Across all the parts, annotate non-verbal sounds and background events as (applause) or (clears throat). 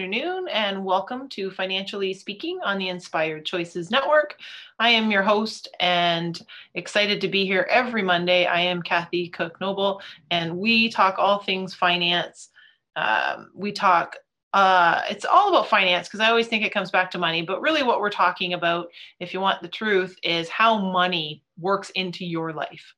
Afternoon and welcome to Financially Speaking on the Inspired Choices Network. I am your host and excited to be here every Monday. I am Kathy Cook Noble and we talk all things finance. Um, we talk uh, it's all about finance because I always think it comes back to money. But really, what we're talking about, if you want the truth, is how money works into your life,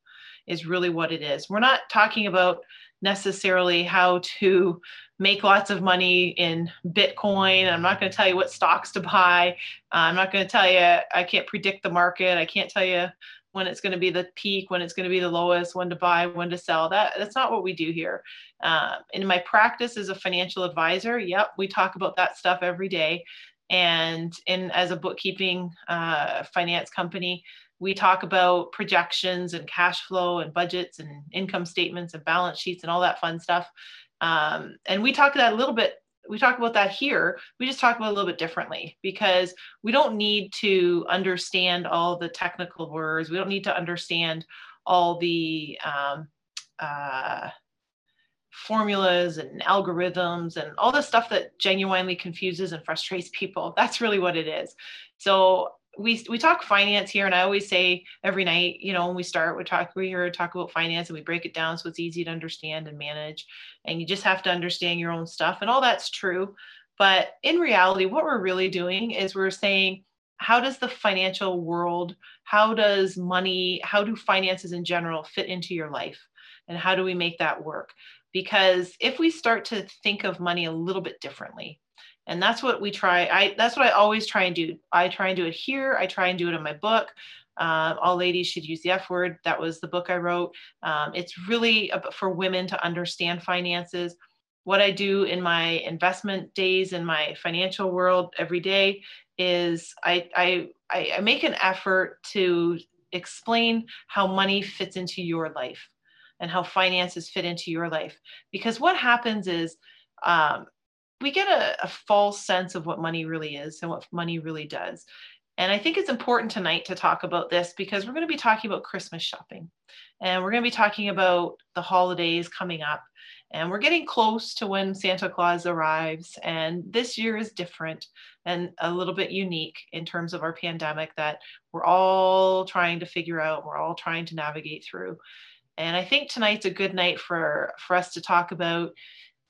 is really what it is. We're not talking about necessarily how to make lots of money in Bitcoin. I'm not going to tell you what stocks to buy. Uh, I'm not going to tell you, I can't predict the market. I can't tell you when it's going to be the peak, when it's going to be the lowest, when to buy, when to sell. That that's not what we do here. Uh, in my practice as a financial advisor, yep, we talk about that stuff every day. And in as a bookkeeping uh, finance company, we talk about projections and cash flow and budgets and income statements and balance sheets and all that fun stuff. Um, and we talk that a little bit we talk about that here. We just talk about a little bit differently because we don't need to understand all the technical words. We don't need to understand all the um, uh, formulas and algorithms and all the stuff that genuinely confuses and frustrates people. That's really what it is. So we we talk finance here and i always say every night you know when we start we talk we here talk about finance and we break it down so it's easy to understand and manage. And you just have to understand your own stuff and all that's true. But in reality what we're really doing is we're saying how does the financial world how does money how do finances in general fit into your life? And how do we make that work? Because if we start to think of money a little bit differently and that's what we try i that's what i always try and do. I try and do it here i try and do it in my book. Uh, all ladies should use the f word. That was the book i wrote. Um, it's really for women to understand finances. What i do in my investment days in my financial world every day is i i i make an effort to explain how money fits into your life and how finances fit into your life. Because what happens is um, we get a, a false sense of what money really is and what money really does. And I think it's important tonight to talk about this because we're going to be talking about Christmas shopping and we're going to be talking about the holidays coming up. And we're getting close to when Santa Claus arrives. And this year is different and a little bit unique in terms of our pandemic that we're all trying to figure out, we're all trying to navigate through. And I think tonight's a good night for, for us to talk about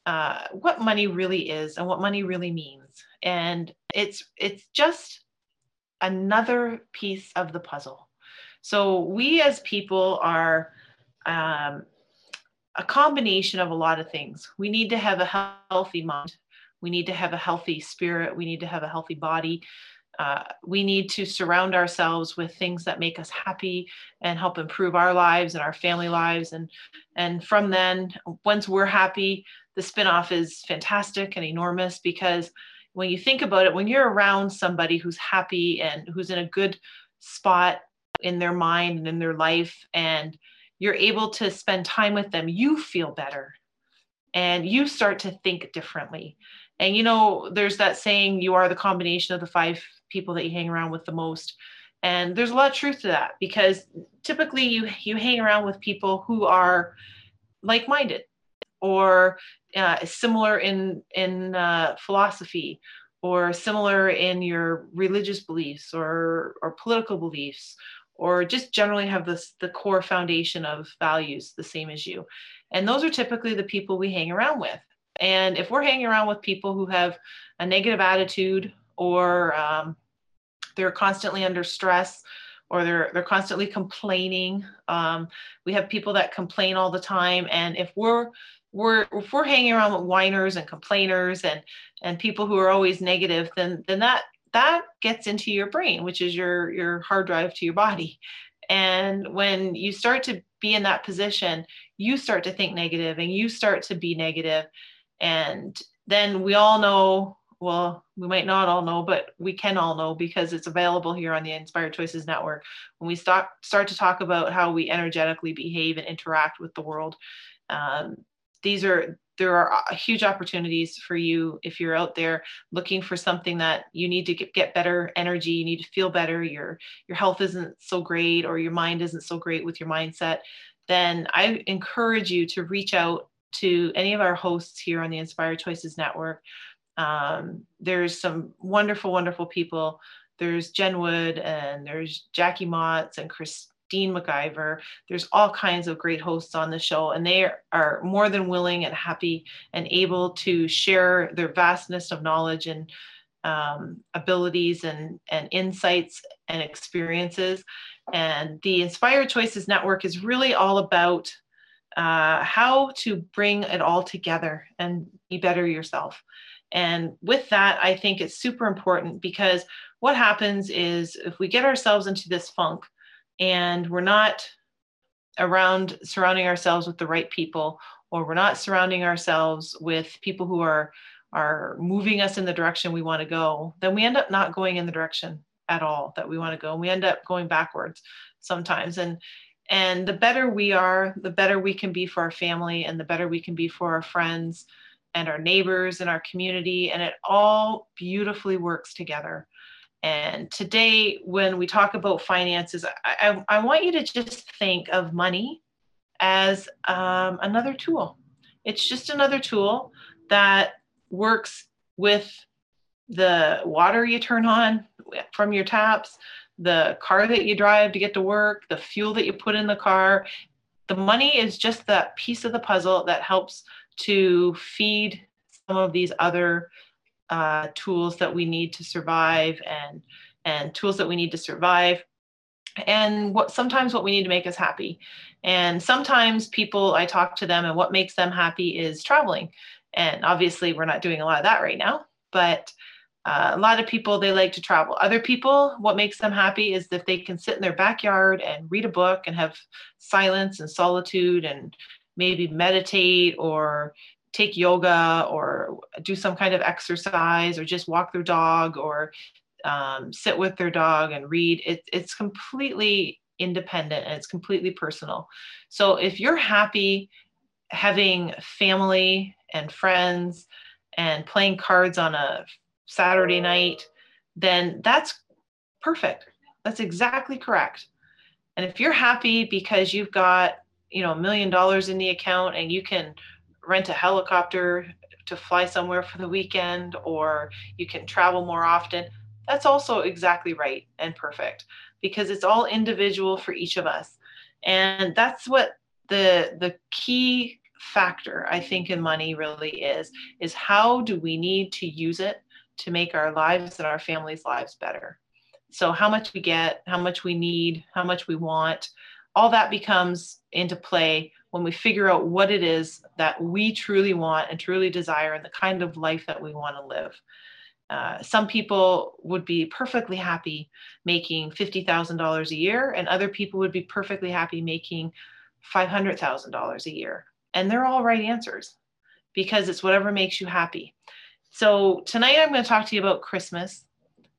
uh, what money really is and what money really means. And it's it's just another piece of the puzzle. So we as people are um, a combination of a lot of things. We need to have a healthy mind. We need to have a healthy spirit. We need to have a healthy body. Uh, we need to surround ourselves with things that make us happy and help improve our lives and our family lives. And and from then once we're happy the spinoff is fantastic and enormous because when you think about it when you're around somebody who's happy and who's in a good spot in their mind and in their life and you're able to spend time with them you feel better and you start to think differently. And you know there's that saying you are the combination of the five people that you hang around with the most. And there's a lot of truth to that because typically you you hang around with people who are like-minded or uh, similar in in uh, philosophy or similar in your religious beliefs or or political beliefs or just generally have this the core foundation of values the same as you. And those are typically the people we hang around with. And if we're hanging around with people who have a negative attitude or um, they're constantly under stress or they're they're constantly complaining. Um, we have people that complain all the time, and if we're we're if we're hanging around with whiners and complainers and and people who are always negative, then then that that gets into your brain, which is your your hard drive to your body. And when you start to be in that position, you start to think negative and you start to be. And then we all know well, we might not all know, but we can all know because it's available here on the Inspired Choices Network. When we start start to talk about how we energetically behave and interact with the world, um, these are there are uh, huge opportunities for you if you're out there looking for something that you need to get, get better energy you need to feel better your your health isn't so great or your mind isn't so great with your mindset then i encourage you to reach out to any of our hosts here on the inspired choices network um, there's some wonderful wonderful people there's jen wood and there's jackie motts and Christine McIver. There's all kinds of great hosts on the show, and they are more than willing and happy and able to share their vastness of knowledge and um, abilities and, and insights and experiences. And the Inspired Choices Network is really all about uh, how to bring it all together and be better yourself. And with that, I think it's super important because what happens is if we get ourselves into this funk, and we're not around surrounding ourselves with the right people or we're not surrounding ourselves with people who are are moving us in the direction we want to go then we end up not going in the direction at all that we want to go and we end up going backwards sometimes. And and the better we are the better we can be for our family and the better we can be for our friends and our neighbors and our community and it all beautifully works together and today, when we talk about finances, I, I, I want you to just think of money as um, another tool. It's just another tool that works with the water you turn on from your taps, the car that you drive to get to work, the fuel that you put in the car. The money is just that piece of the puzzle that helps to feed some of these other uh, tools that we need to survive and and tools that we need to survive. And what sometimes what we need to make us happy. And sometimes people i talk to them and what makes them happy is traveling. And obviously we're not doing a lot of that right now but uh, a lot of people they like to travel. Other people what makes them happy is if they can sit in their backyard and read a book and have silence and solitude and maybe meditate or take yoga or do some kind of exercise or just walk their dog or um, sit with their dog and read. It, it's completely independent and it's completely personal. So if you're happy having family and friends and playing cards on a saturday night then that's perfect. That's exactly correct. And if you're happy because you've got you know a million dollars in the account and you can rent a helicopter to fly somewhere for the weekend or you can travel more often that's also exactly right and perfect because it's all individual for each of us. And that's what the the key factor i think in money really is is how do we need to use it to make our lives and our families lives better? So how much we get how much we need how much we want all that becomes into play when we figure out what it is that we truly want and truly desire and the kind of life that we want to live. Uh, some people would be perfectly happy making $50,000 a year, and other people would be perfectly happy making $500,000 a year. And they're all right answers because it's whatever makes you happy. So tonight I'm going to talk to you about Christmas.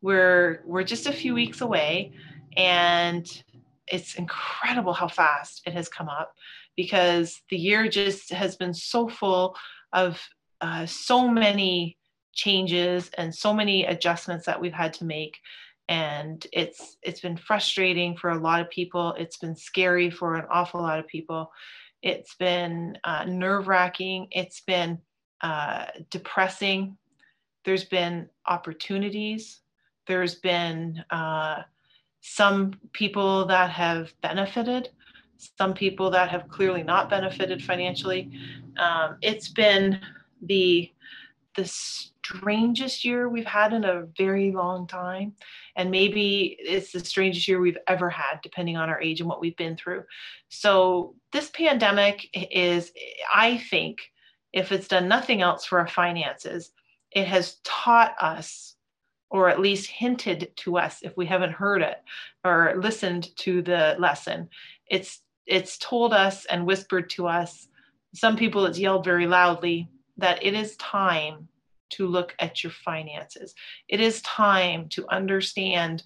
We're we're just a few weeks away, and it's incredible how fast it has come up because the year just has been so full of uh, so many changes and so many adjustments that we've had to make. And it's it's been frustrating for a lot of people. It's been scary for an awful lot of people. It's been uh, nerve-wracking. It's been uh, depressing. There's been opportunities. There's been uh, some people that have benefited some people that have clearly not benefited financially. Um, it's been the the strangest year we've had in a very long time and maybe it's the strangest year we've ever had depending on our age and what we've been through so this pandemic is i think if it's done nothing else for our finances it has taught us or at least hinted to us if we haven't heard it or listened to the lesson it's it's told us and whispered to us some people it's yelled very loudly that it is time to look at your finances. It is time to understand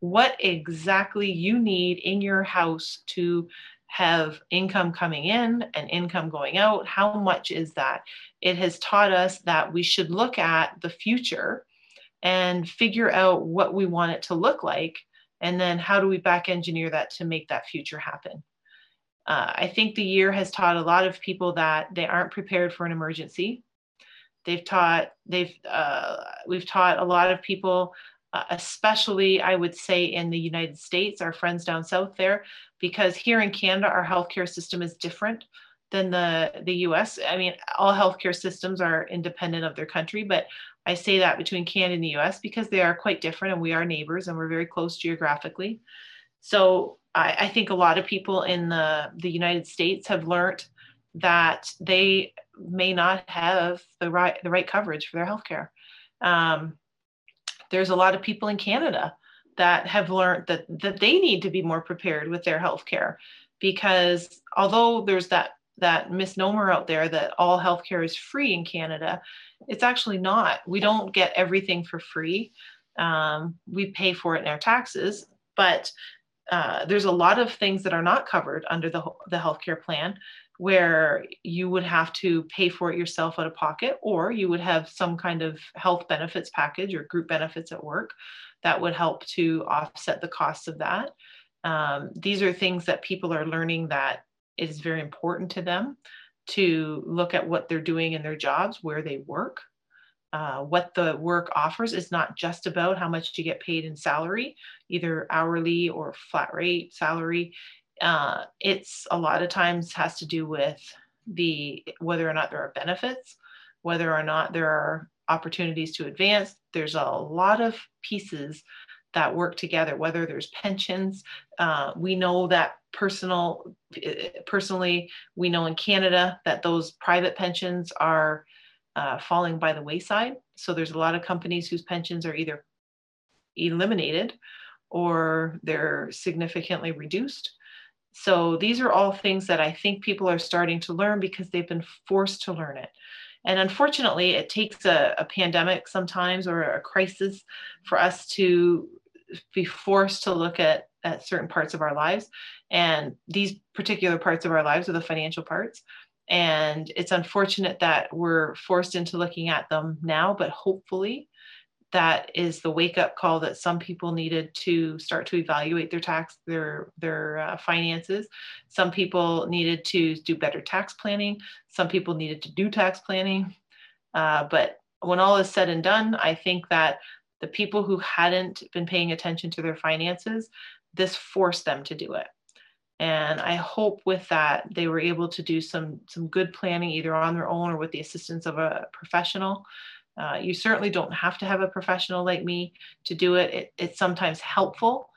what exactly you need in your house to have income coming in and income going out. How much is that? It has taught us that we should look at the future and figure out what we want it to look like. And then how do we back engineer that to make that future happen? Uh, I think the year has taught a lot of people that they aren't prepared for an emergency. They've taught they've uh, we've taught a lot of people, uh, especially I would say in the United States, our friends down south there, because here in Canada our healthcare system is different than the the U.S. I mean, all healthcare systems are independent of their country, but I say that between Canada and the U.S. because they are quite different, and we are neighbors, and we're very close geographically. So I, I think a lot of people in the the United States have learned that they may not have the right the right coverage for their healthcare. Um, there's a lot of people in Canada that have learned that that they need to be more prepared with their healthcare because although there's that that misnomer out there that all healthcare is free in Canada, it's actually not. We don't get everything for free. Um, we pay for it in our taxes, but uh, there's a lot of things that are not covered under the the healthcare plan where you would have to pay for it yourself out of pocket, or you would have some kind of health benefits package or group benefits at work that would help to offset the costs of that. Um, these are things that people are learning that is very important to them to look at what they're doing in their jobs, where they work. Uh, what the work offers is not just about how much you get paid in salary, either hourly or flat rate salary uh, it's a lot of times has to do with the whether or not there are benefits, whether or not there are opportunities to advance. There's a lot of pieces that work together. Whether there's pensions, uh, we know that personal personally we know in Canada that those private pensions are uh, falling by the wayside. So there's a lot of companies whose pensions are either eliminated or they're significantly reduced. So these are all things that I think people are starting to learn because they've been forced to learn it. And unfortunately, it takes a, a pandemic sometimes or a crisis for us to be forced to look at, at certain parts of our lives. And these particular parts of our lives are the financial parts. And it's unfortunate that we're forced into looking at them now, but hopefully that is the wake up call that some people needed to start to evaluate their tax their their uh, finances some people needed to do better tax planning some people needed to do tax planning uh, but when all is said and done i think that the people who hadn't been paying attention to their finances this forced them to do it and i hope with that they were able to do some some good planning either on their own or with the assistance of a professional uh, you certainly don't have to have a professional like me to do it. it it's sometimes helpful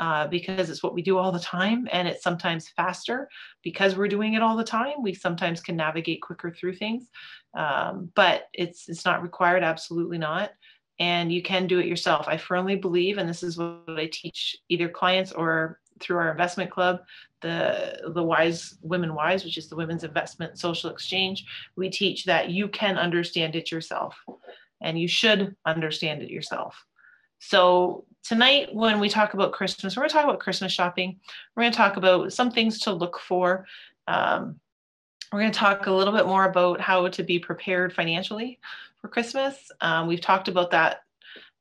uh, because it's what we do all the time, and it's sometimes faster because we're doing it all the time. We sometimes can navigate quicker through things, um, but it's it's not required. Absolutely not. And you can do it yourself. I firmly believe, and this is what I teach either clients or through our investment club, the the Wise Women Wise, which is the Women's Investment Social Exchange, we teach that you can understand it yourself, and you should understand it yourself. So tonight, when we talk about Christmas, we're going to talk about Christmas shopping. We're going to talk about some things to look for. Um, we're going to talk a little bit more about how to be prepared financially for Christmas. Um, we've talked about that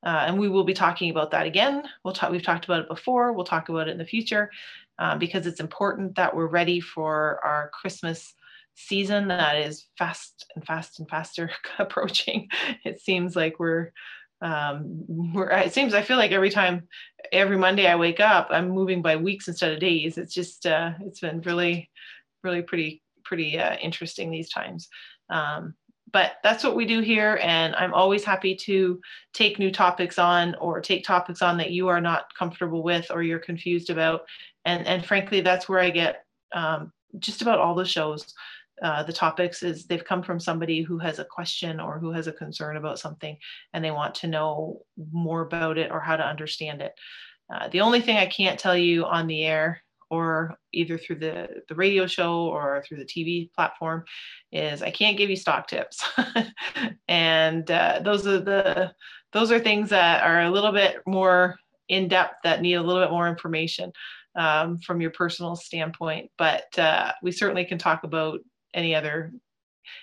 uh, and we will be talking about that again. We'll talk, we've talked about it before. We'll talk about it in the future uh, because it's important that we're ready for our Christmas season that is fast and fast and faster (laughs) approaching. It seems like we're, um, we're, it seems, I feel like every time, every Monday I wake up, I'm moving by weeks instead of days. It's just, uh, it's been really, really pretty, pretty uh, interesting these times. Um, but that's what we do here and i'm always happy to take new topics on or take topics on that you are not comfortable with or you're confused about. And and frankly that's where i get um, just about all the shows uh, the topics is they've come from somebody who has a question or who has a concern about something and they want to know more about it or how to understand it. Uh, the only thing i can't tell you on the air or either through the, the radio show or through the TV platform is I can't give you stock tips. (laughs) and uh, those are the those are things that are a little bit more in depth that need a little bit more information um, from your personal standpoint. But uh, we certainly can talk about any other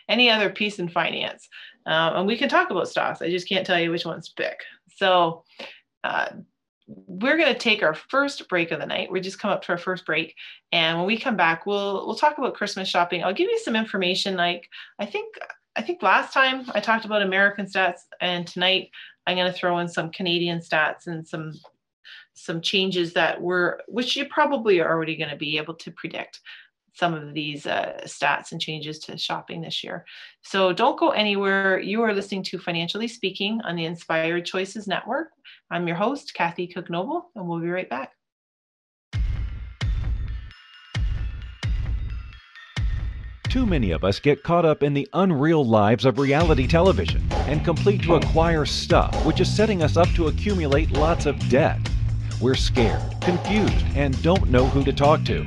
any other piece in finance, um, and we can talk about stocks. I just can't tell you which ones to pick. So. Uh, we're going to take our first break of the night. We just come up to our first break, and when we come back, we'll we'll talk about Christmas shopping. I'll give you some information. Like I think I think last time I talked about American stats, and tonight I'm going to throw in some Canadian stats and some some changes that were, which you probably are already going to be able to predict some of these uh, stats and changes to shopping this year. So don't go anywhere. You are listening to Financially Speaking on the Inspired Choices Network. I'm your host, Kathy Cook Noble, and we'll be right back. Too many of us get caught up in the unreal lives of reality television and complete to acquire stuff, which is setting us up to accumulate lots of debt. We're scared, confused, and don't know who to talk to.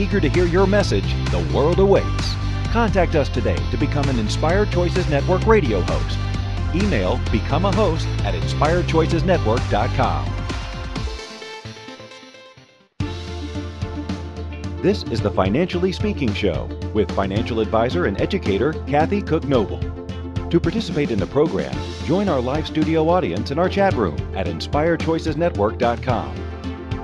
Eager to hear your message, the world awaits. Contact us today to become an Inspired Choices Network radio host. Email become a host at inspiredchoicesnetwork.com. This is the Financially Speaking Show with financial advisor and educator Kathy Cook Noble. To participate in the program, join our live studio audience in our chat room at inspiredchoicesnetwork.com.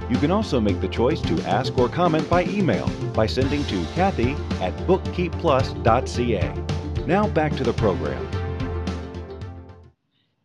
You can also make the choice to ask or comment by email by sending to Kathy at bookkeepplus.ca. Now back to the program.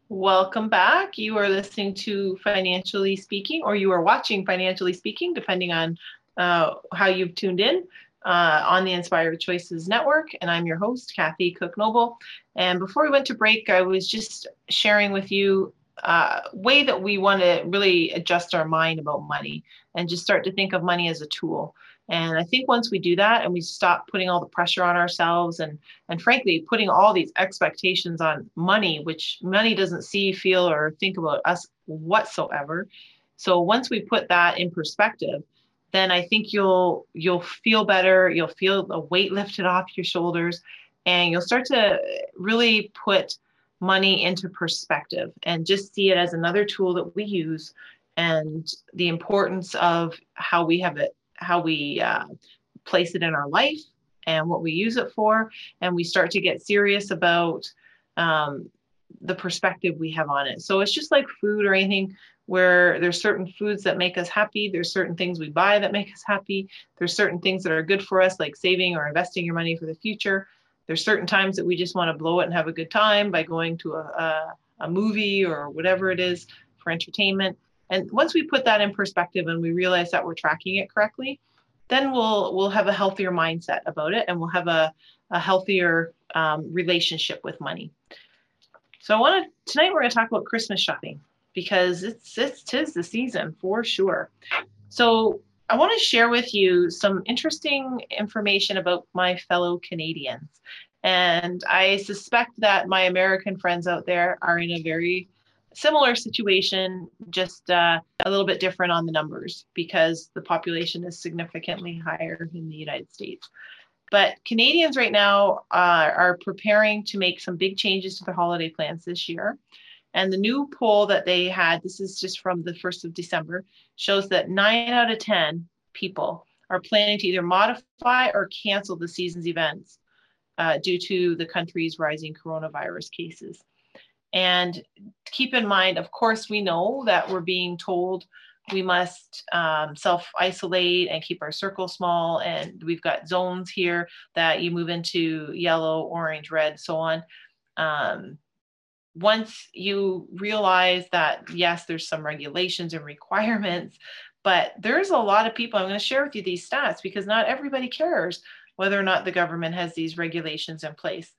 Welcome back. You are listening to Financially Speaking, or you are watching Financially Speaking, depending on uh, how you've tuned in uh, on the Inspired Choices Network. And I'm your host, Kathy Cook Noble. And before we went to break, I was just sharing with you uh, way that we want to really adjust our mind about money and just start to think of money as a tool. And I think once we do that and we stop putting all the pressure on ourselves and and frankly putting all these expectations on money, which money doesn't see, feel, or think about us whatsoever. So once we put that in perspective, then I think you'll you'll feel better. You'll feel the weight lifted off your shoulders, and you'll start to really put money into perspective and just see it as another tool that we use, and the importance of how we have it, how we uh, place it in our life, and what we use it for, and we start to get serious about um, the perspective we have on it. So it's just like food or anything where there's certain foods that make us happy. There's certain things we buy that make us happy. There's certain things that are good for us like saving or investing your money for the future there's certain times that we just want to blow it and have a good time by going to a, a, a movie or whatever it is for entertainment and once we put that in perspective and we realize that we're tracking it correctly then we'll we'll have a healthier mindset about it and we'll have a, a healthier um, relationship with money so i want to tonight we're going to talk about christmas shopping because it's it's tis the season for sure. So I want to share with you some interesting information about my fellow Canadians. And I suspect that my American friends out there are in a very similar situation, just uh, a little bit different on the numbers because the population is significantly higher in the United States. But Canadians right now uh, are preparing to make some big changes to their holiday plans this year. And the new poll that they had, this is just from the 1st of December, shows that nine out of 10 people are planning to either modify or cancel the season's events uh, due to the country's rising coronavirus cases. And keep in mind, of course, we know that we're being told we must um, self isolate and keep our circle small. And we've got zones here that you move into yellow, orange, red, so on. Um, once you realize that, yes, there's some regulations and requirements, but there's a lot of people. I'm going to share with you these stats because not everybody cares whether or not the government has these regulations in place.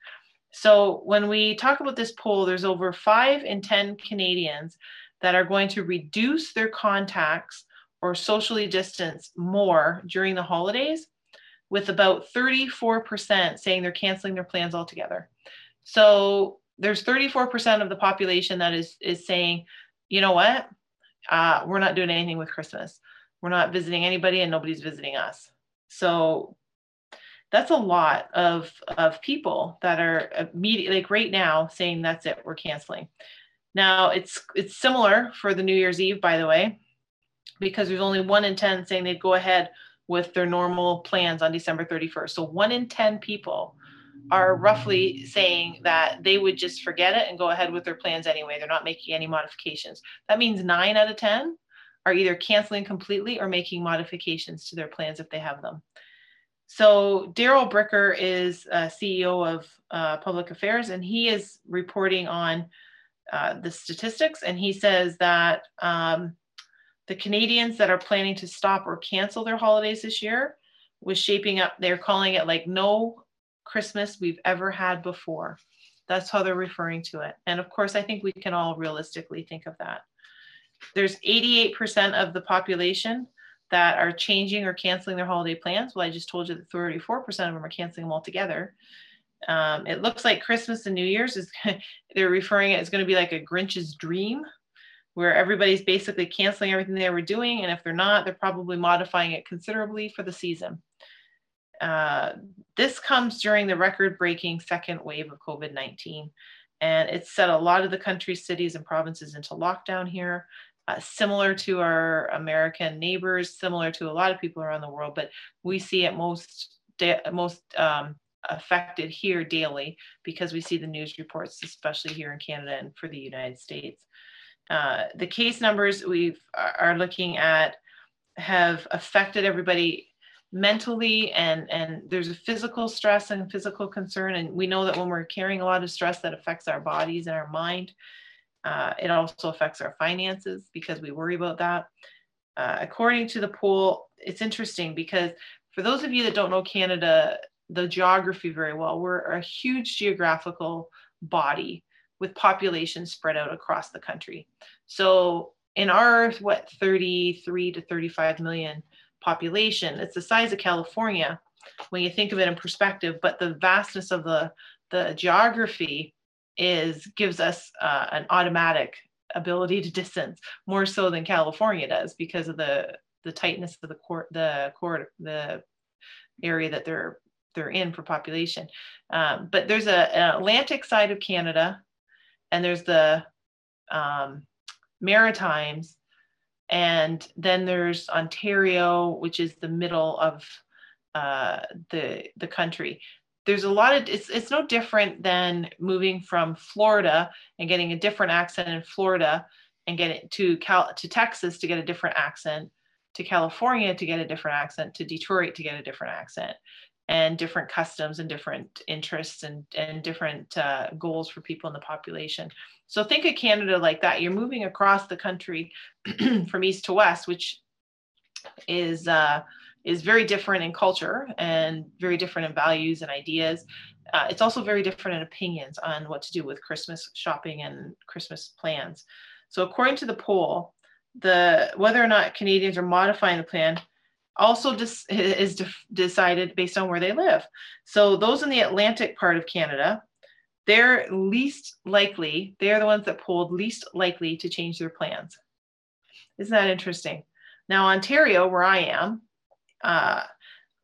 So when we talk about this poll, there's over five in 10 Canadians that are going to reduce their contacts or socially distance more during the holidays, with about 34% saying they're canceling their plans altogether. So there's 34% of the population that is is saying, you know what, uh, we're not doing anything with Christmas. We're not visiting anybody, and nobody's visiting us. So that's a lot of of people that are immediately like right now saying that's it, we're canceling. Now it's it's similar for the New Year's Eve, by the way, because there's only one in ten saying they'd go ahead with their normal plans on December 31st. So one in ten people are roughly saying that they would just forget it and go ahead with their plans anyway. They're not making any modifications. That means nine out of 10 are either canceling completely or making modifications to their plans if they have them. So Darrell Bricker is uh, CEO of uh, Public Affairs, and he is reporting on uh, the statistics, and he says that um, the Canadians that are planning to stop or cancel their holidays this year was shaping up. They're calling it like no Christmas we've ever had before. That's how they're referring to it. And of course, I think we can all realistically think of that. There's 88% of the population that are changing or canceling their holiday plans. Well, I just told you that 34% of them are canceling them altogether. Um, it looks like Christmas and New Year's is, (laughs) they're referring it as going to be like a Grinch's dream, where everybody's basically canceling everything they were doing. And if they're not, they're probably modifying it considerably for the season. Uh, this comes during the record breaking second wave of COVID 19. And it's set a lot of the country's cities and provinces into lockdown here, uh, similar to our American neighbors, similar to a lot of people around the world, but we see it most, most um, affected here daily because we see the news reports, especially here in Canada and for the United States. Uh, the case numbers we are looking at have affected everybody mentally and and there's a physical stress and physical concern. And we know that when we're carrying a lot of stress that affects our bodies and our mind uh, it also affects our finances because we worry about that. Uh, according to the poll it's interesting because for those of you that don't know canada the geography very well we're a huge geographical body with population spread out across the country. So in our what 33 to 35 million population. It's the size of California when you think of it in perspective, but the vastness of the, the geography is gives us uh, an automatic ability to distance more so than California does because of the the tightness of the court the court the area that they're they're in for population. Um, but there's a, an Atlantic side of Canada, and there's the um, Maritimes, and then there's Ontario, which is the middle of uh, the the country. There's a lot of it's it's no different than moving from Florida and getting a different accent in Florida and getting to Cal to Texas to get a different accent, to California to get a different accent, to Detroit to get a different accent, and different customs and different interests and and different uh, goals for people in the population. So think of Canada like that. You're moving across the country (clears throat) from east to west, which is uh, is very different in culture and very different in values and ideas. Uh, it's also very different in opinions on what to do with Christmas shopping and Christmas plans. So according to the poll, the whether or not Canadians are modifying the plan also dis- is de- decided based on where they live. So those in the Atlantic part of Canada they're least likely, they're the ones that polled least likely to change their plans. Isn't that interesting? Now, Ontario, where I am, uh,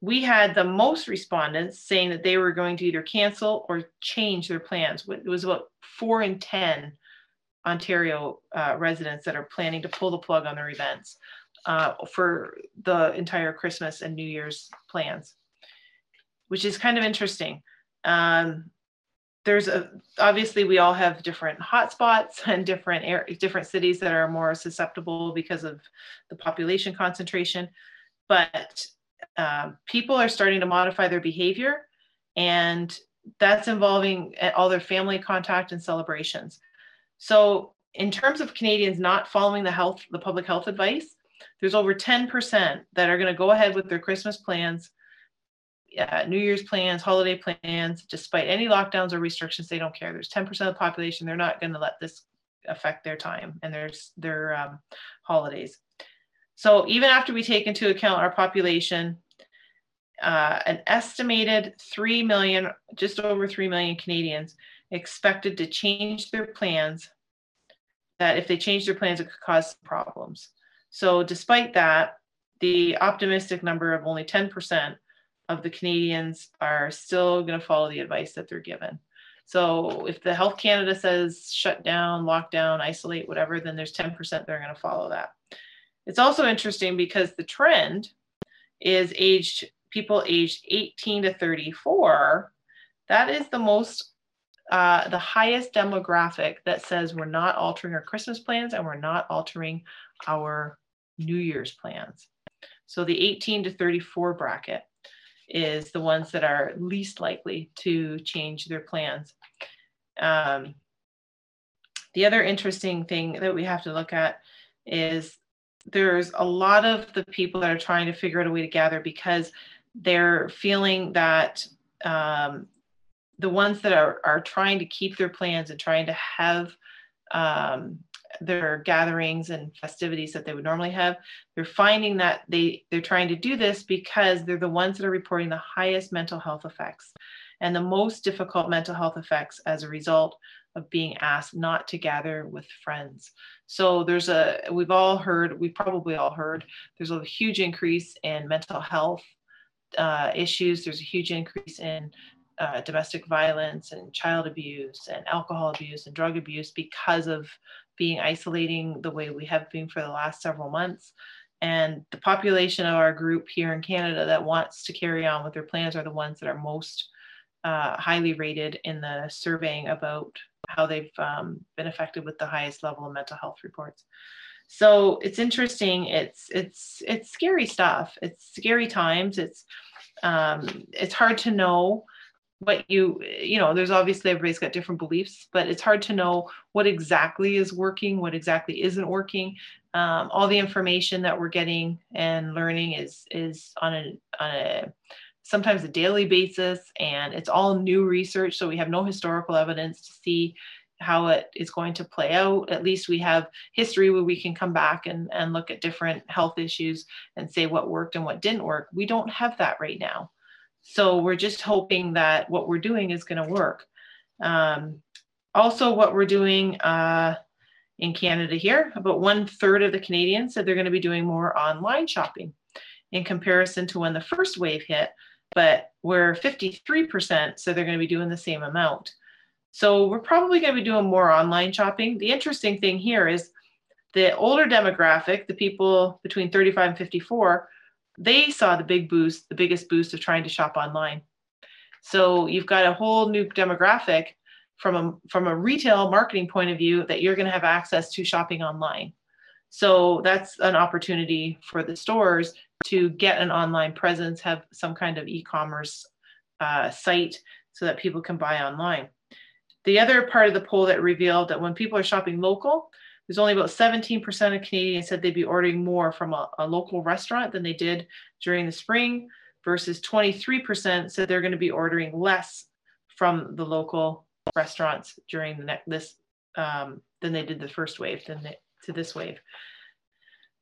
we had the most respondents saying that they were going to either cancel or change their plans. It was about four in 10 Ontario uh, residents that are planning to pull the plug on their events uh, for the entire Christmas and New Year's plans, which is kind of interesting. Um, there's a obviously we all have different hotspots (laughs) and different air, different cities that are more susceptible because of the population concentration, but um, people are starting to modify their behavior and that's involving uh, all their family contact and celebrations. So in terms of canadians not following the health the public health advice there's over 10% that are going to go ahead with their christmas plans uh, new year's plans holiday plans despite any lockdowns or restrictions they don't care there's 10% of the population they're not going to let this affect their time and their their um, holidays so even after we take into account our population, uh, an estimated 3 million, just over 3 million Canadians expected to change their plans, that if they change their plans, it could cause problems. So despite that, the optimistic number of only 10% of the Canadians are still going to follow the advice that they're given. So if the Health Canada says shut down, lock down, isolate, whatever, then there's 10% that are going to follow that. It's also interesting because the trend is aged people aged 18 to 34. That is the most, uh, the highest demographic that says we're not altering our Christmas plans and we're not altering our New Year's plans. So the 18 to 34 bracket is the ones that are least likely to change their plans. Um, the other interesting thing that we have to look at is there's a lot of the people that are trying to figure out a way to gather because they're feeling that um, the ones that are, are trying to keep their plans and trying to have um, their gatherings and festivities that they would normally have they're finding that they they're trying to do this because they're the ones that are reporting the highest mental health effects and the most difficult mental health effects as a result of being asked not to gather with friends. So there's a, we've all heard, we've probably all heard, there's a huge increase in mental health uh, issues. There's a huge increase in uh, domestic violence and child abuse and alcohol abuse and drug abuse because of being isolating the way we have been for the last several months. And the population of our group here in Canada that wants to carry on with their plans are the ones that are most uh, highly rated in the surveying about how they've um, been affected with the highest level of mental health reports. So it's interesting. It's it's it's scary stuff. It's scary times. It's um, it's hard to know what you you know. There's obviously everybody's got different beliefs, but it's hard to know what exactly is working, what exactly isn't working. Um, all the information that we're getting and learning is is on a on a sometimes a daily basis, and it's all new research. So we have no historical evidence to see how it is going to play out. At least we have history where we can come back and, and look at different health issues and say what worked and what didn't work. We don't have that right now. So we're just hoping that what we're doing is going to work. Um, also, what we're doing uh, in Canada here, about one third of the Canadians said they're going to be doing more online shopping in comparison to when the first wave hit, but we're 53%, so they're going to be doing the same amount. So we're probably going to be doing more online shopping. The interesting thing here is the older demographic, the people between 35 and 54, they saw the big boost, the biggest boost of trying to shop online. So you've got a whole new demographic from a from a retail marketing point of view that you're going to have access to shopping online. So that's an opportunity for the stores to get an online presence, have some kind of e-commerce uh, site so that people can buy online. The other part of the poll that revealed that when people are shopping local, there's only about 17% of Canadians said they'd be ordering more from a, a local restaurant than they did during the spring, versus 23% said they're going to be ordering less from the local restaurants during the next this um, than they did the first wave than the, to this wave.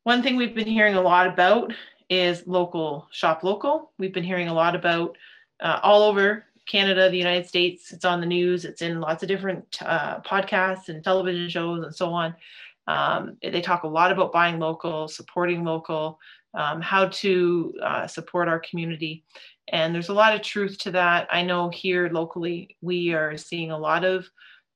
One thing we've been hearing a lot about is local shop local. We've been hearing a lot about uh, all over Canada, the United States. It's on the news. It's in lots of different uh, podcasts and television shows and so on. Um, they talk a lot about buying local, supporting local, um, how to uh, support our community. And there's a lot of truth to that. I know here locally, we are seeing a lot of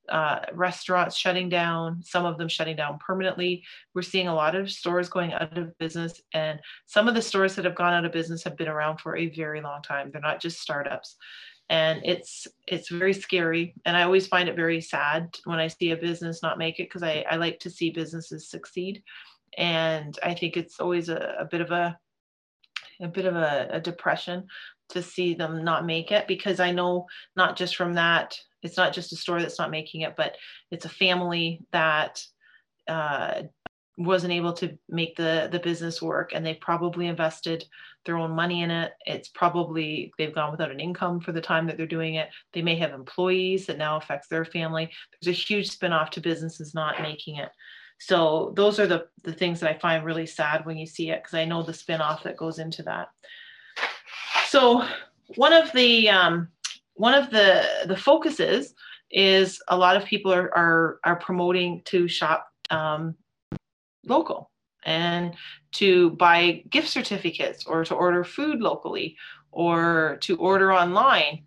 uh, restaurants shutting down, some of them shutting down permanently. We're seeing a lot of stores going out of business, and some of the stores that have gone out of business have been around for a very long time. They're not just startups. And it's it's very scary, and I always find it very sad when I see a business not make it because I, I like to see businesses succeed, and I think it's always a, a bit of a a bit of a, a depression to see them not make it because I know not just from that it's not just a store that's not making it, but it's a family that uh, wasn't able to make the the business work, and they probably invested their own money in it. It's probably they've gone without an income for the time that they're doing it. They may have employees that now affects their family. There's a huge spinoff to businesses not making it. So those are the the things that I find really sad when you see it because I know the spinoff that goes into that. So one of the um, one of the the focuses is a lot of people are are, are promoting to shop um, local and to buy gift certificates or to order food locally or to order online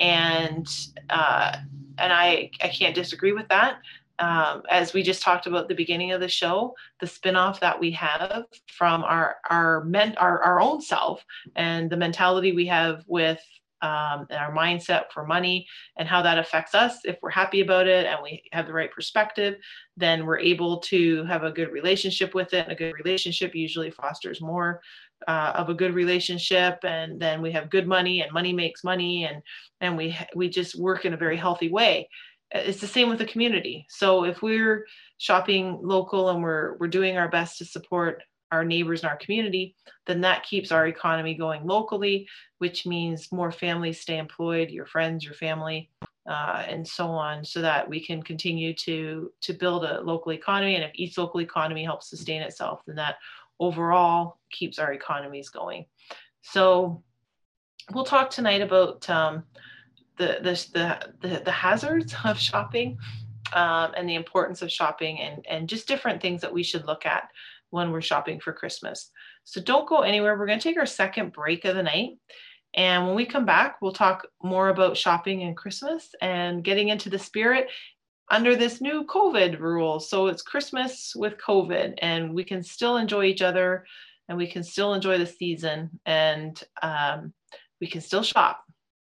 and uh, and I I can't disagree with that. Um, as we just talked about the beginning of the show, the spinoff that we have from our our men our, our own self and the mentality we have with um, and our mindset for money and how that affects us. If we're happy about it and we have the right perspective, then we're able to have a good relationship with it. And a good relationship usually fosters more uh, of a good relationship, and then we have good money, and money makes money, and and we we just work in a very healthy way. It's the same with the community. So if we're shopping local and we're we're doing our best to support our neighbors and our community, then that keeps our economy going locally, which means more families stay employed, your friends, your family, uh, and so on, so that we can continue to to build a local economy. And if each local economy helps sustain itself, then that overall keeps our economies going. So we'll talk tonight about um, the, the, the, the hazards (laughs) of shopping um, and the importance of shopping and, and just different things that we should look at when we're shopping for Christmas. So don't go anywhere. We're going to take our second break of the night. And when we come back, we'll talk more about shopping and Christmas and getting into the spirit under this new COVID rule. So it's Christmas with COVID, and we can still enjoy each other and we can still enjoy the season and um, we can still shop.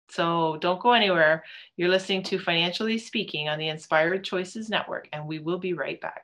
So don't go anywhere. You're listening to Financially Speaking on the Inspired Choices Network, and we will be right back.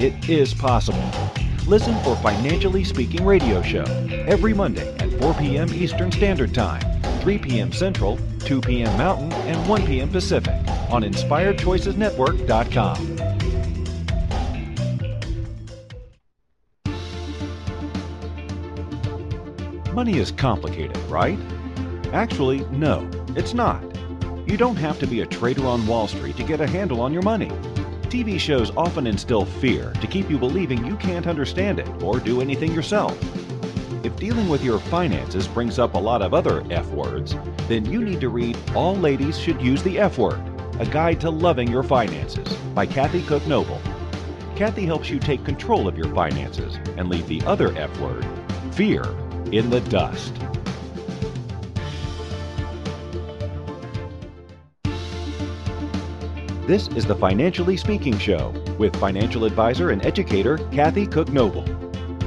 It is possible. Listen for Financially Speaking Radio Show every Monday at 4 p.m. Eastern Standard Time, 3 p.m. Central, 2 p.m. Mountain, and 1 p.m. Pacific on InspiredChoicesNetwork.com. Money is complicated, right? Actually, no, it's not. You don't have to be a trader on Wall Street to get a handle on your money. TV shows often instill fear to keep you believing you can't understand it or do anything yourself. If dealing with your finances brings up a lot of other F words, then you need to read All Ladies Should Use the F Word A Guide to Loving Your Finances by Kathy Cook Noble. Kathy helps you take control of your finances and leave the other F word, fear, in the dust. This is the Financially Speaking Show with financial advisor and educator Kathy Cook Noble.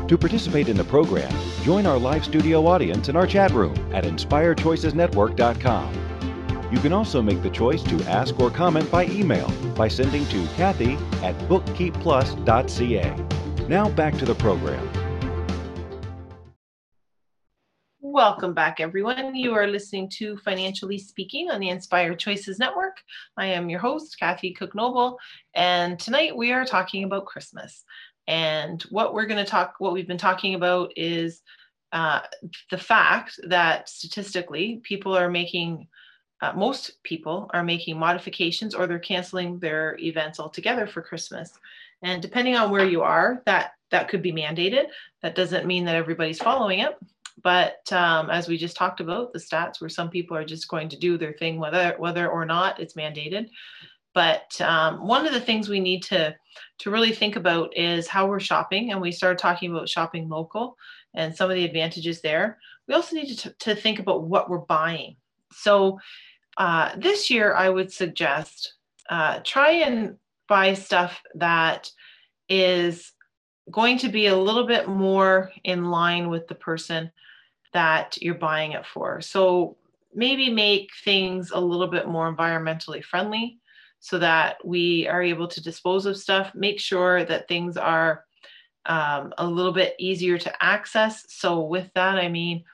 To participate in the program, join our live studio audience in our chat room at inspiredchoicesnetwork.com. You can also make the choice to ask or comment by email by sending to Kathy at bookkeepplus.ca. Now back to the program. Welcome back, everyone. You are listening to Financially Speaking on the Inspired Choices Network. I am your host, Kathy Cook Noble, and tonight we are talking about Christmas. And what we're going to talk, what we've been talking about is uh, the fact that statistically, people are making, uh, most people are making modifications or they're canceling their events altogether for Christmas. And depending on where you are, that that could be mandated. That doesn't mean that everybody's following it. But um, as we just talked about, the stats where some people are just going to do their thing, whether whether or not it's mandated. But um, one of the things we need to to really think about is how we're shopping, and we started talking about shopping local and some of the advantages there. We also need to, to think about what we're buying. So uh, this year, I would suggest uh, try and buy stuff that is going to be a little bit more in line with the person that you're buying it for. So maybe make things a little bit more environmentally friendly so that we are able to dispose of stuff. Make sure that things are um, a little bit easier to access. So, with that, I mean,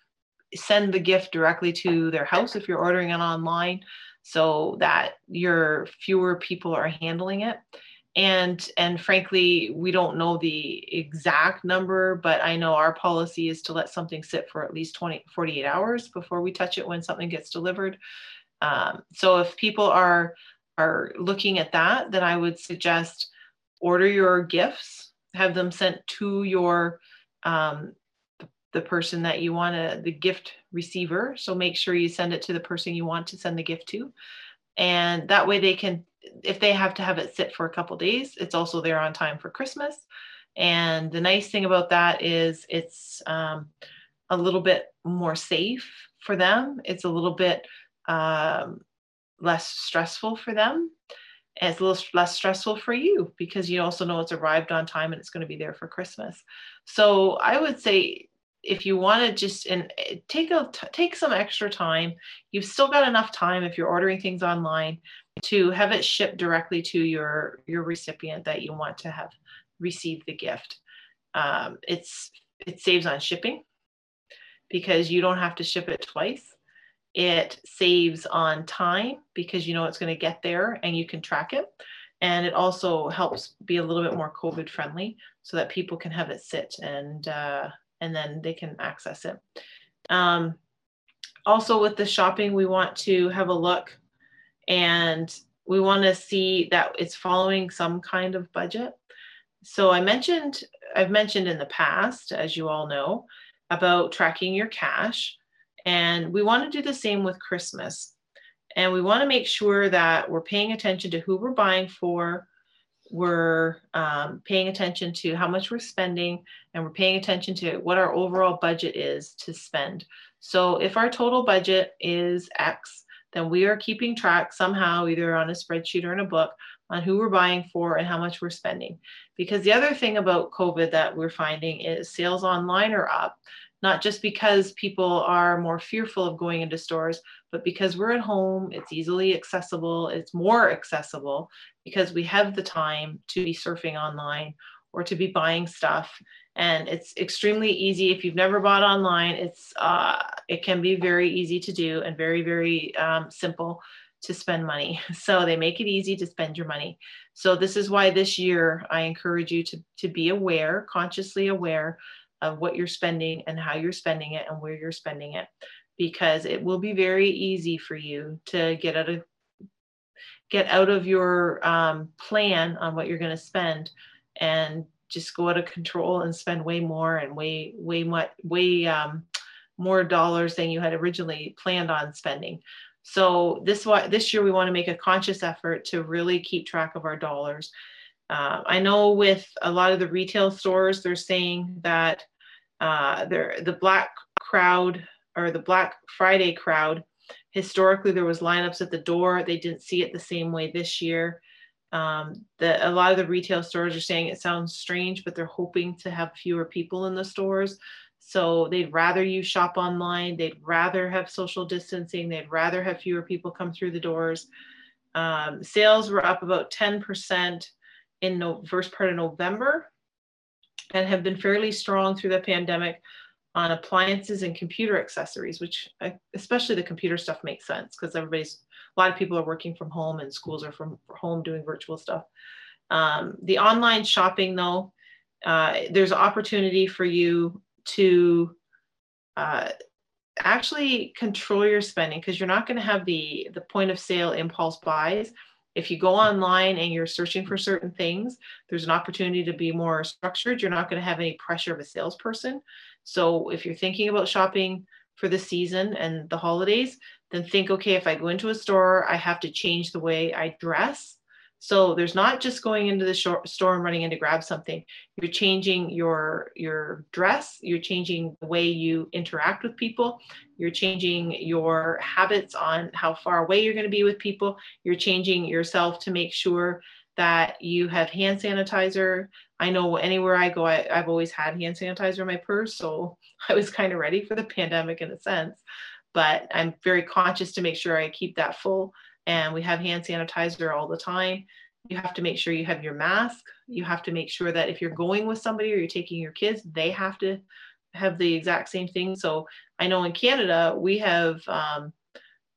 send the gift directly to their house if you're ordering it online so that your fewer people are handling it and and frankly we don't know the exact number but i know our policy is to let something sit for at least 20 48 hours before we touch it when something gets delivered. Um, so if people are are looking at that then i would suggest order your gifts have them sent to your um, the person that you want to the gift receiver. So make sure you send it to the person you want to send the gift to. And that way they can if they have to have it sit for a couple days, it's also there on time for Christmas. And the nice thing about that is it's um, a little bit more safe for them. It's a little bit um, less stressful for them. And it's a little less stressful for you because you also know it's arrived on time and it's going to be there for Christmas. So I would say if you want to just and eh, take a take some extra time, you've still got enough time if you're ordering things online to have it shipped directly to your your recipient that you want to have received the gift. Um, it's it saves on shipping because you don't have to ship it twice. It saves on time because you know it's going to get there and you can track it. And it also helps be a little bit more COVID friendly so that people can have it sit and uh, and then they can access it. Um, also, with the shopping, we want to have a look and we want to see that it's following some kind of budget. So I mentioned, I've mentioned in the past, as you all know, about tracking your cash. And we want to do the same with Christmas. And we want to make sure that we're paying attention to who we're buying for, we're um, paying attention to how much we're spending, and we're paying attention to what our overall budget is to spend. So if our total budget is X, then we are keeping track somehow, either on a spreadsheet or in a book, on who we're buying for and how much we're spending. Because the other thing about COVID that we're finding is sales online are up, not just because people are more fearful of going into stores, but because we're at home, it's easily accessible, it's more accessible because we have the time to be surfing online or to be buying stuff. And it's extremely easy. If you've never bought online it's uh, it can be very easy to do and very very um, simple to spend money. (laughs) So they make it easy to spend your money. So this is why this year i encourage you to, to be aware consciously aware of what you're spending and how you're spending it and where you're spending it. Because it will be very easy for you to get out of get out of your um, plan on what you're going to spend and just go out of control and spend way more and way way much way um, more dollars than you had originally planned on spending. So this this year we want to make a conscious effort to really keep track of our dollars. Uh, I know with a lot of the retail stores, they're saying that uh, the Black crowd or the Black Friday crowd, historically there was lineups at the door. They didn't see it the same way this year. Um, the, a lot of the retail stores are saying it sounds strange, but they're hoping to have fewer people in the stores. So they'd rather you shop online. They'd rather have social distancing. They'd rather have fewer people come through the doors. Um, sales were up about 10% in the no, first part of November and have been fairly strong through the pandemic. On appliances and computer accessories, which I, especially the computer stuff makes sense because everybody's a lot of people are working from home and schools are from home doing virtual stuff. Um, the online shopping, though, uh, there's opportunity for you to uh, actually control your spending because you're not going to have the the point of sale impulse buys if you go online and you're searching for certain things there's an opportunity to be more structured. You're not going to have any pressure of a salesperson. So if you're thinking about shopping for the season and the holidays then think okay if i go into a store i have to change the way i dress so there's not just going into the store and running in to grab something. You're changing your your dress. You're changing the way you interact with people. You're changing your habits on how far away you're going to be with people. You're changing yourself to make sure that you have hand sanitizer. I know anywhere I go, I, have always had hand sanitizer in my purse, so (laughs) I was kind of ready for the pandemic in a sense. But I'm very conscious to make sure I keep that full and we have hand sanitizer all the time. You have to make sure you have your mask. You have to make sure that if you're going with somebody or you're taking your kids, they have to have the exact same thing. So I know in Canada, we have, um,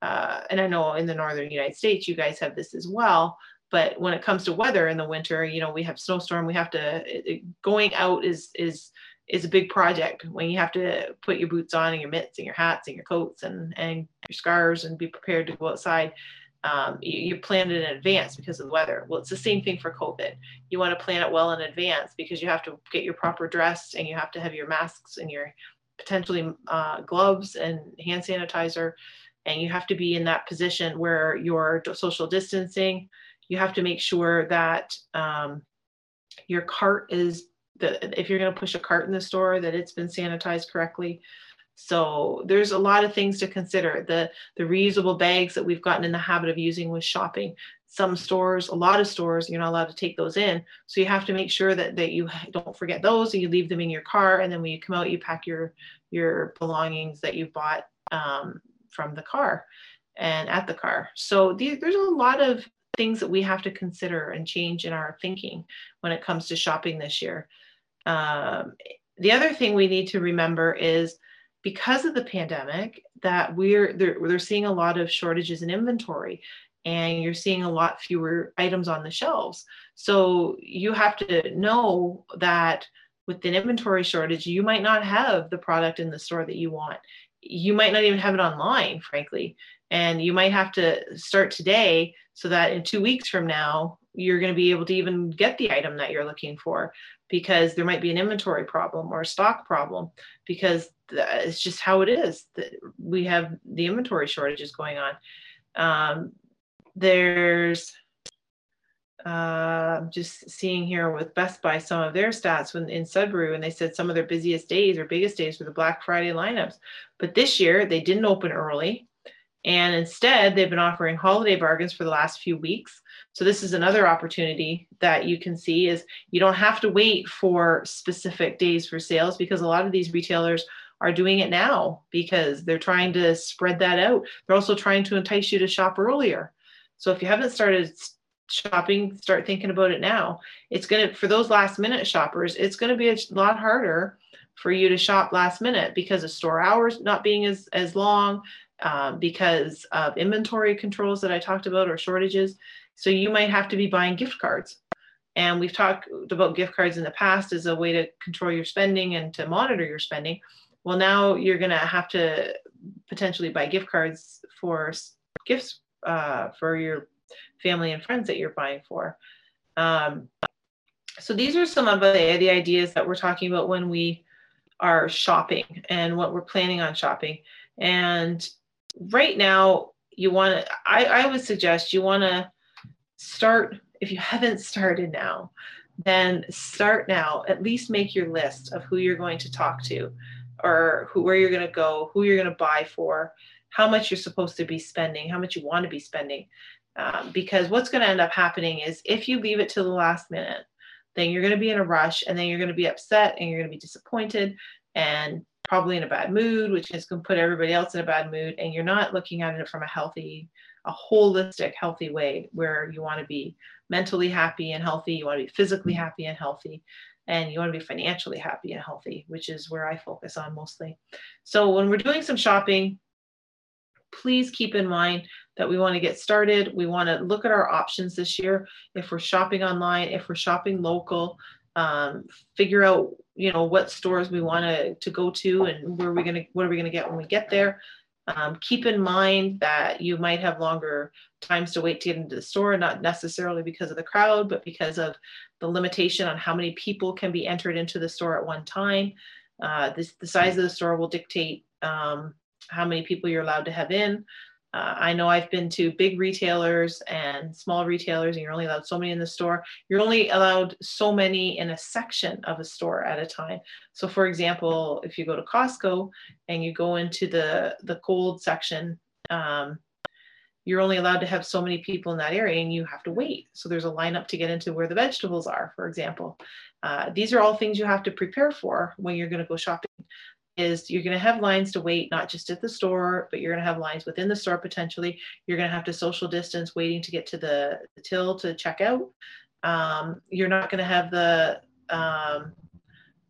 uh, and I know in the northern United States, you guys have this as well. But when it comes to weather in the winter, you know, we have snowstorm. We have to going out is is is a big project when you have to put your boots on and your mitts and your hats and your coats and and your scarves and be prepared to go outside um, you, you plan it in advance because of the weather. Well, it's the same thing for COVID. You want to plan it well in advance because you have to get your proper dress and you have to have your masks and your potentially uh, gloves and hand sanitizer. And you have to be in that position where you're social distancing. You have to make sure that um, your cart is the, if you're going to push a cart in the store, that it's been sanitized correctly. So there's a lot of things to consider. The the reusable bags that we've gotten in the habit of using with shopping. Some stores, a lot of stores, you're not allowed to take those in. So you have to make sure that, that you don't forget those and you leave them in your car. And then when you come out, you pack your your belongings that you've bought um, from the car and at the car. So the, there's a lot of things that we have to consider and change in our thinking when it comes to shopping this year. Um, the other thing we need to remember is because of the pandemic that we're they're, they're seeing a lot of shortages in inventory and you're seeing a lot fewer items on the shelves. So you have to know that with an inventory shortage you might not have the product in the store that you want. You might not even have it online frankly and you might have to start today so that in two weeks from now you're going to be able to even get the item that you're looking for because there might be an inventory problem or a stock problem because it's just how it is that we have the inventory shortages going on um, there's uh, just seeing here with Best Buy some of their stats when in Sudbury when they said some of their busiest days or biggest days were the Black Friday lineups. But this year they didn't open early. And instead, they've been offering holiday bargains for the last few weeks. So this is another opportunity that you can see is you don't have to wait for specific days for sales because a lot of these retailers are doing it now because they're trying to spread that out. They're also trying to entice you to shop earlier. So if you haven't started shopping, start thinking about it now. It's going to for those last minute shoppers, it's going to be a lot harder for you to shop last minute because of store hours not being as as long um, because of inventory controls that I talked about or shortages. So you might have to be buying gift cards. And we've talked about gift cards in the past as a way to control your spending and to monitor your spending. Well, now you're going to have to potentially buy gift cards for gifts uh, for your family and friends that you're buying for. Um, so these are some of the, the ideas that we're talking about when we are shopping and what we're planning on shopping. And right now you want to I, I would suggest you want to start if you (laughs) haven't started now then start now at least make your list of who you're going to talk to or who where you're going to go who you're going to buy for how much you're supposed to be spending how much you want to be spending um, because what's going to end up happening is if you leave it to the last minute then you're going to be in a rush and then you're going to be upset and you're going to be disappointed and probably in a bad mood, which is going to put everybody else in a bad mood. And you're not looking at it from a healthy a holistic, healthy way where you want to be mentally happy and healthy, you want to be physically happy and healthy, and you want to be financially happy and healthy, which is where I focus on mostly. So when we're doing some shopping, please keep in mind that we want to get started. We want to look at our options this year. If we're shopping online, if we're shopping local, um, figure out you know what stores we want to to go to and where are we gonna what are we gonna get when we get there. Um, keep in mind that you might have longer times to wait to get into the store, not necessarily because of the crowd, but because of the limitation on how many people can be entered into the store at one time. Uh, this, the size of the store will dictate um, how many people you're allowed to have in. Uh, I know I've been to big retailers and small retailers, and you're only allowed so many in the store. You're only allowed so many in a section of a store at a time. So, for example, if you go to Costco and you go into the the cold section, um, you're only allowed to have so many people in that area, and you have to wait. So there's a lineup to get into where the vegetables are, for example. Uh, these are all things you have to prepare for when you're going to go shopping is you're going to have lines to wait not just at the store but you're going to have lines within the store potentially. You're going to have to social distance waiting to get to the, the till to check out. Um, you're not going to have the um,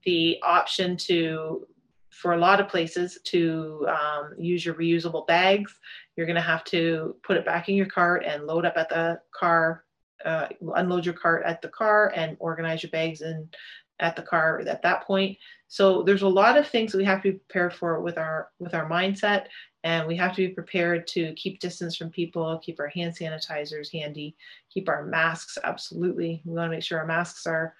the option to for a lot of places to um, use your reusable bags. You're going to have to put it back in your cart and load up at the car uh, unload your cart at the car and organize your bags and at the car at that point. So there's a lot of things that we have to be prepared for with our with our mindset, and we have to be prepared to keep distance from people, keep our hand sanitizers handy, keep our masks absolutely. We want to make sure our masks are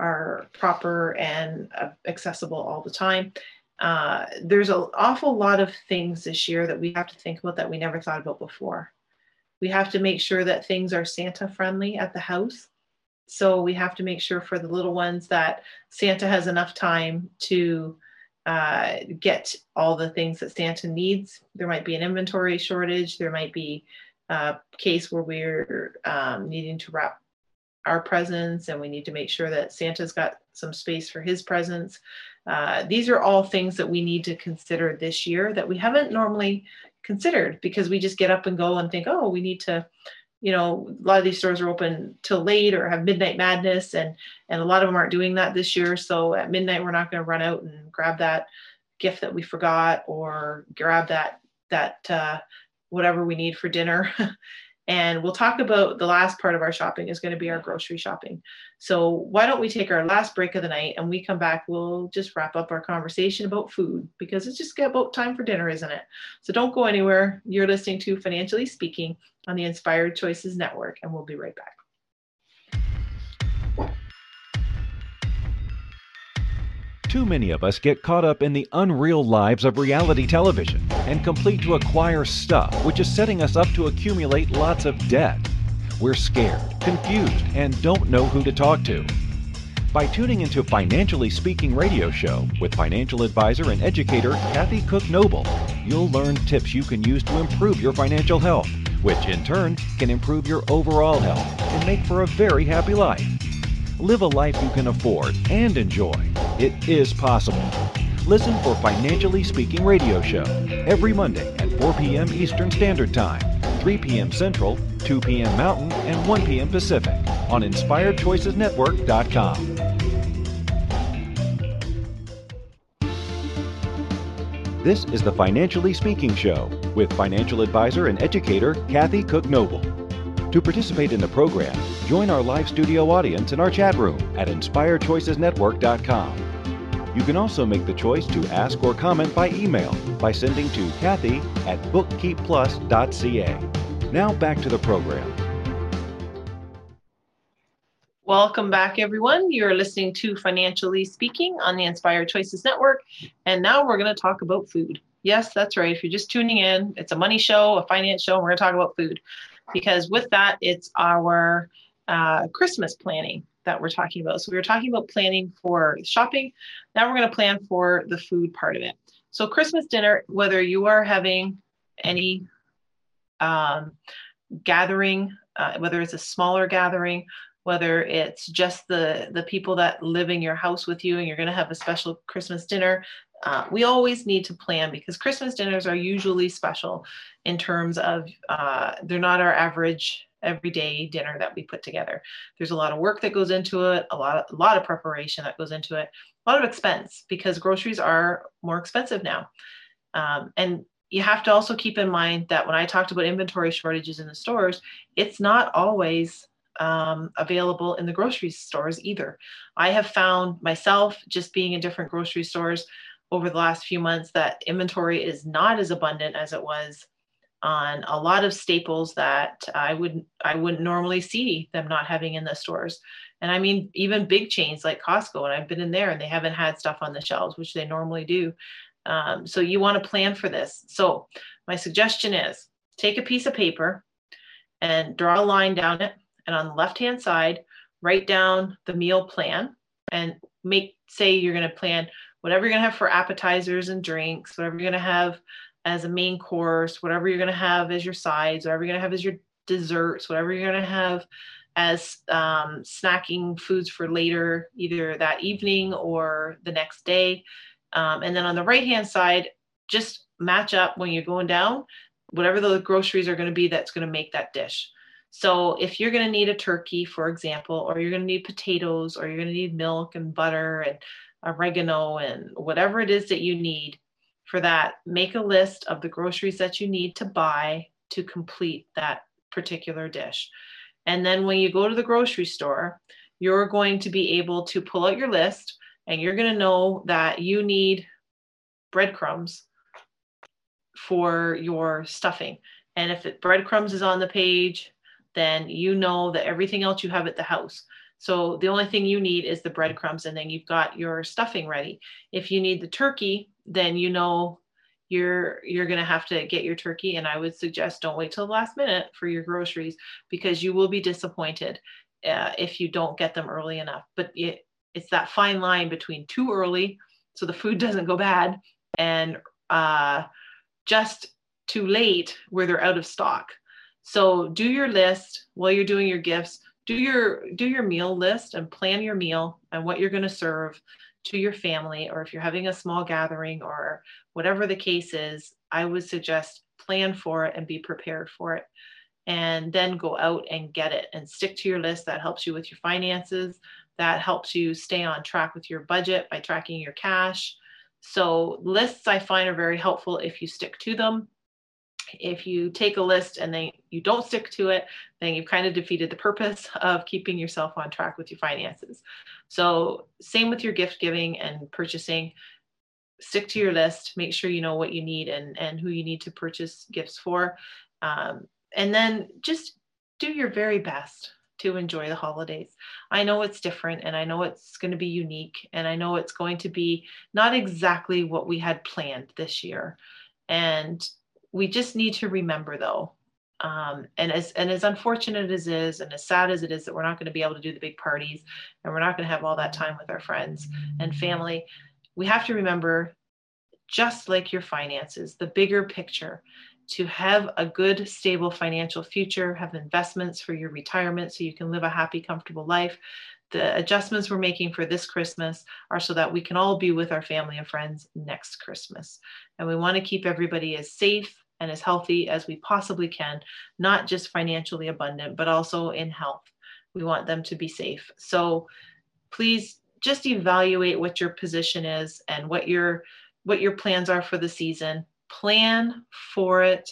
are proper and uh, accessible all the time. Uh, there's an awful lot of things this year that we have to think about that we never thought about before. We have to make sure that things are Santa friendly at the house so we have to make sure for the little ones that Santa has enough time to uh, get all the things that Santa needs. There might be an inventory shortage. There might be a case where we're um, needing to wrap our presents and we need to make sure that Santa's got some space for his presents. Uh, these are all things that we need to consider this year that we haven't normally considered because we just get up and go and think, oh, we need to you know a lot of these stores are open till late or have midnight madness and and a lot of them aren't doing that this year so at midnight we're not going to run out and grab that gift that we forgot or grab that that uh, whatever we need for dinner (laughs) And we'll talk about the last part of our shopping is going to be our grocery shopping. So why don't we take our last break of the night and we come back, we'll just wrap up our conversation about food because it's just about time for dinner, isn't it? So don't go anywhere. You're listening to Financially Speaking on the Inspired Choices Network, and we'll be right back. Too many of us get caught up in the unreal lives of reality television and complete to acquire stuff, which is setting us up to accumulate lots of debt. We're scared, confused, and don't know who to talk to. By tuning into Financially Speaking radio show with financial advisor and educator Kathy Cook Noble, you'll learn tips you can use to improve your financial health, which in turn can improve your overall health and make for a very happy life. Live a life you can afford and enjoy. It is possible. Listen for Financially Speaking Radio Show every Monday at 4 p.m. Eastern Standard Time, 3 p.m. Central, 2 p.m. Mountain, and 1 p.m. Pacific on InspiredChoicesNetwork.com. This is the Financially Speaking Show with financial advisor and educator Kathy Cook Noble. To participate in the program, join our live studio audience in our chat room at inspiredchoicesnetwork.com. You can also make the choice to ask or comment by email by sending to Kathy at bookkeepplus.ca. Now back to the program. Welcome back, everyone. You're listening to Financially Speaking on the Inspired Choices Network. And now we're going to talk about food. Yes, that's right. If you're just tuning in, it's a money show, a finance show, and we're going to talk about food because with that, it's our uh, Christmas planning that we're talking about. So we were talking about planning for shopping. Now we're going to plan for the food part of it. So Christmas dinner, whether you are having any um, gathering, uh, whether it's a smaller gathering, whether it's just the the people that live in your house with you and you're going to have a special Christmas dinner, uh, we always need to plan because Christmas dinners are usually special in terms of uh, they're not our average everyday dinner that we put together. There's a lot of work that goes into it, a lot of, a lot of preparation that goes into it, a lot of expense because groceries are more expensive now. Um, and you have to also keep in mind that when I talked about inventory shortages in the stores, it's not always um, available in the grocery stores either. I have found myself just being in different grocery stores over the last few months that inventory is not as abundant as it was on a lot of staples that I would I wouldn't normally see them not having in the stores. And I mean even big chains like Costco, and I've been in there and they haven't had stuff on the shelves, which they normally do. Um, so you want to plan for this. So my suggestion is take a piece of paper and draw a line down it, and on the left hand side, write down the meal plan and make say you're going to plan whatever you're going to have for appetizers and drinks, whatever you're going to have as a main course, whatever you're going to have as your sides, whatever you're going to have as your desserts, whatever you're going to have as um, snacking foods for later, either that evening or the next day. Um, and then on the right hand side, just match up when you're going down whatever the groceries are going to be that's going to make that dish. So if you're going to need a turkey, for example, or you're going to need potatoes, or you're going to need milk and butter and oregano and whatever it is that you need, for that, make a list of the groceries that you need to buy to complete that particular dish. And then when you go to the grocery store, you're going to be able to pull out your list and you're going to know that you need breadcrumbs for your stuffing. And if it, breadcrumbs is on the page, then you know that everything else you have at the house. So the only thing you need is the breadcrumbs, and then you've got your stuffing ready. If you need the turkey, then you know you're you're going to have to get your turkey and i would suggest don't wait till the last minute for your groceries because you will be disappointed uh, if you don't get them early enough. But it, it's that fine line between too early so the food (laughs) doesn't go bad and uh, just too late where they're out of stock. So do your list while you're doing your gifts do your do your meal list and plan your meal and what you're going to serve to your family or if you're having a small gathering or whatever the case is i would suggest plan for it and be prepared for it. And then go out and get it and stick to your list. That helps you with your finances. That helps you stay on track with your budget by tracking your cash. So lists i find are very helpful if you stick to them if you take a list and then you don't stick to it, then you've kind of defeated the purpose (laughs) of keeping yourself on track with your finances. So, same with your gift giving and purchasing. Stick to your list, make sure you know what you need and, and who you need to purchase gifts for. Um, and then just do your very best to enjoy the holidays. I know it's different and I know it's going to be unique and I know it's going to be not exactly what we had planned this year. And we just need to remember though um, and as and as unfortunate as it is and as sad as it is that we're not going to be able to do the big parties and we're not going to have all that time with our friends and family we have to remember just like your finances the bigger picture to have a good stable financial future have investments for your retirement so you can live a happy comfortable life the adjustments we're making for this Christmas are so that we can all be with our family and friends next Christmas. And we want to keep everybody as safe and as healthy as we possibly can, not just financially abundant, but also in health. We want them to be safe. So please just evaluate what your position is and what your what your plans are for the season. Plan for it.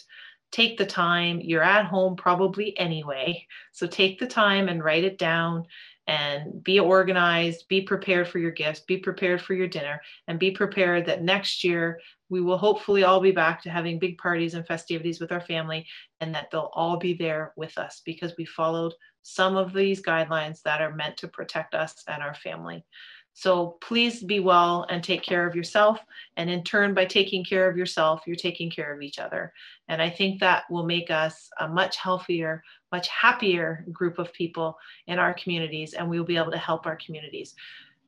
Take the time. You're at home probably anyway. So take the time and write it down and be organized, be prepared for your gifts, be prepared for your dinner, and be prepared that next year we will hopefully all be back to having big parties and festivities with our family, and that they'll all be there with us because we followed some of these guidelines that are meant to protect us and our family. So please be well and take care of yourself. And in turn, by taking care of yourself, you're taking care of each other. And I think that will make us a much healthier, much happier group of people in our communities, and we will be able to help our communities.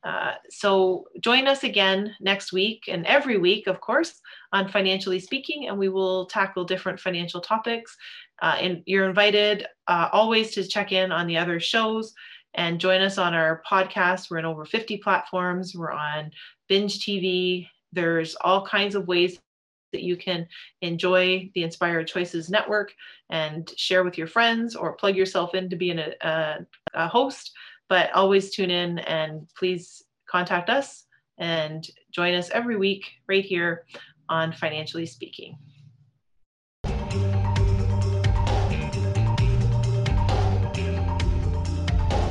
Uh, so join us again next week and every week, of course, on Financially Speaking, and we will tackle different financial topics. Uh, and you're invited uh, always to check in on the other shows and join us on our podcast. We're in over 50 platforms. We're on Binge TV, There's all kinds of ways that you can enjoy the Inspired Choices Network and share with your friends or plug yourself in to be a, a, a host. But always tune in and please contact us and join us every week right here on Financially Speaking.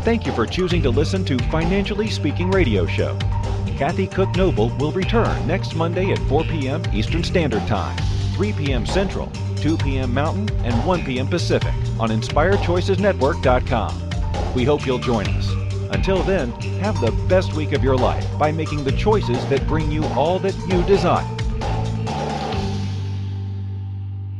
Thank you for choosing to listen to Financially Speaking Radio Show. Kathy Cook Noble will return next Monday at 4 p.m. Eastern Standard Time, 3 p.m. Central, 2 p.m. Mountain, and 1 p.m. Pacific on InspiredChoicesNetwork.com. We hope you'll join us. Until then, have the best week of your life by making the choices that bring you all that you desire.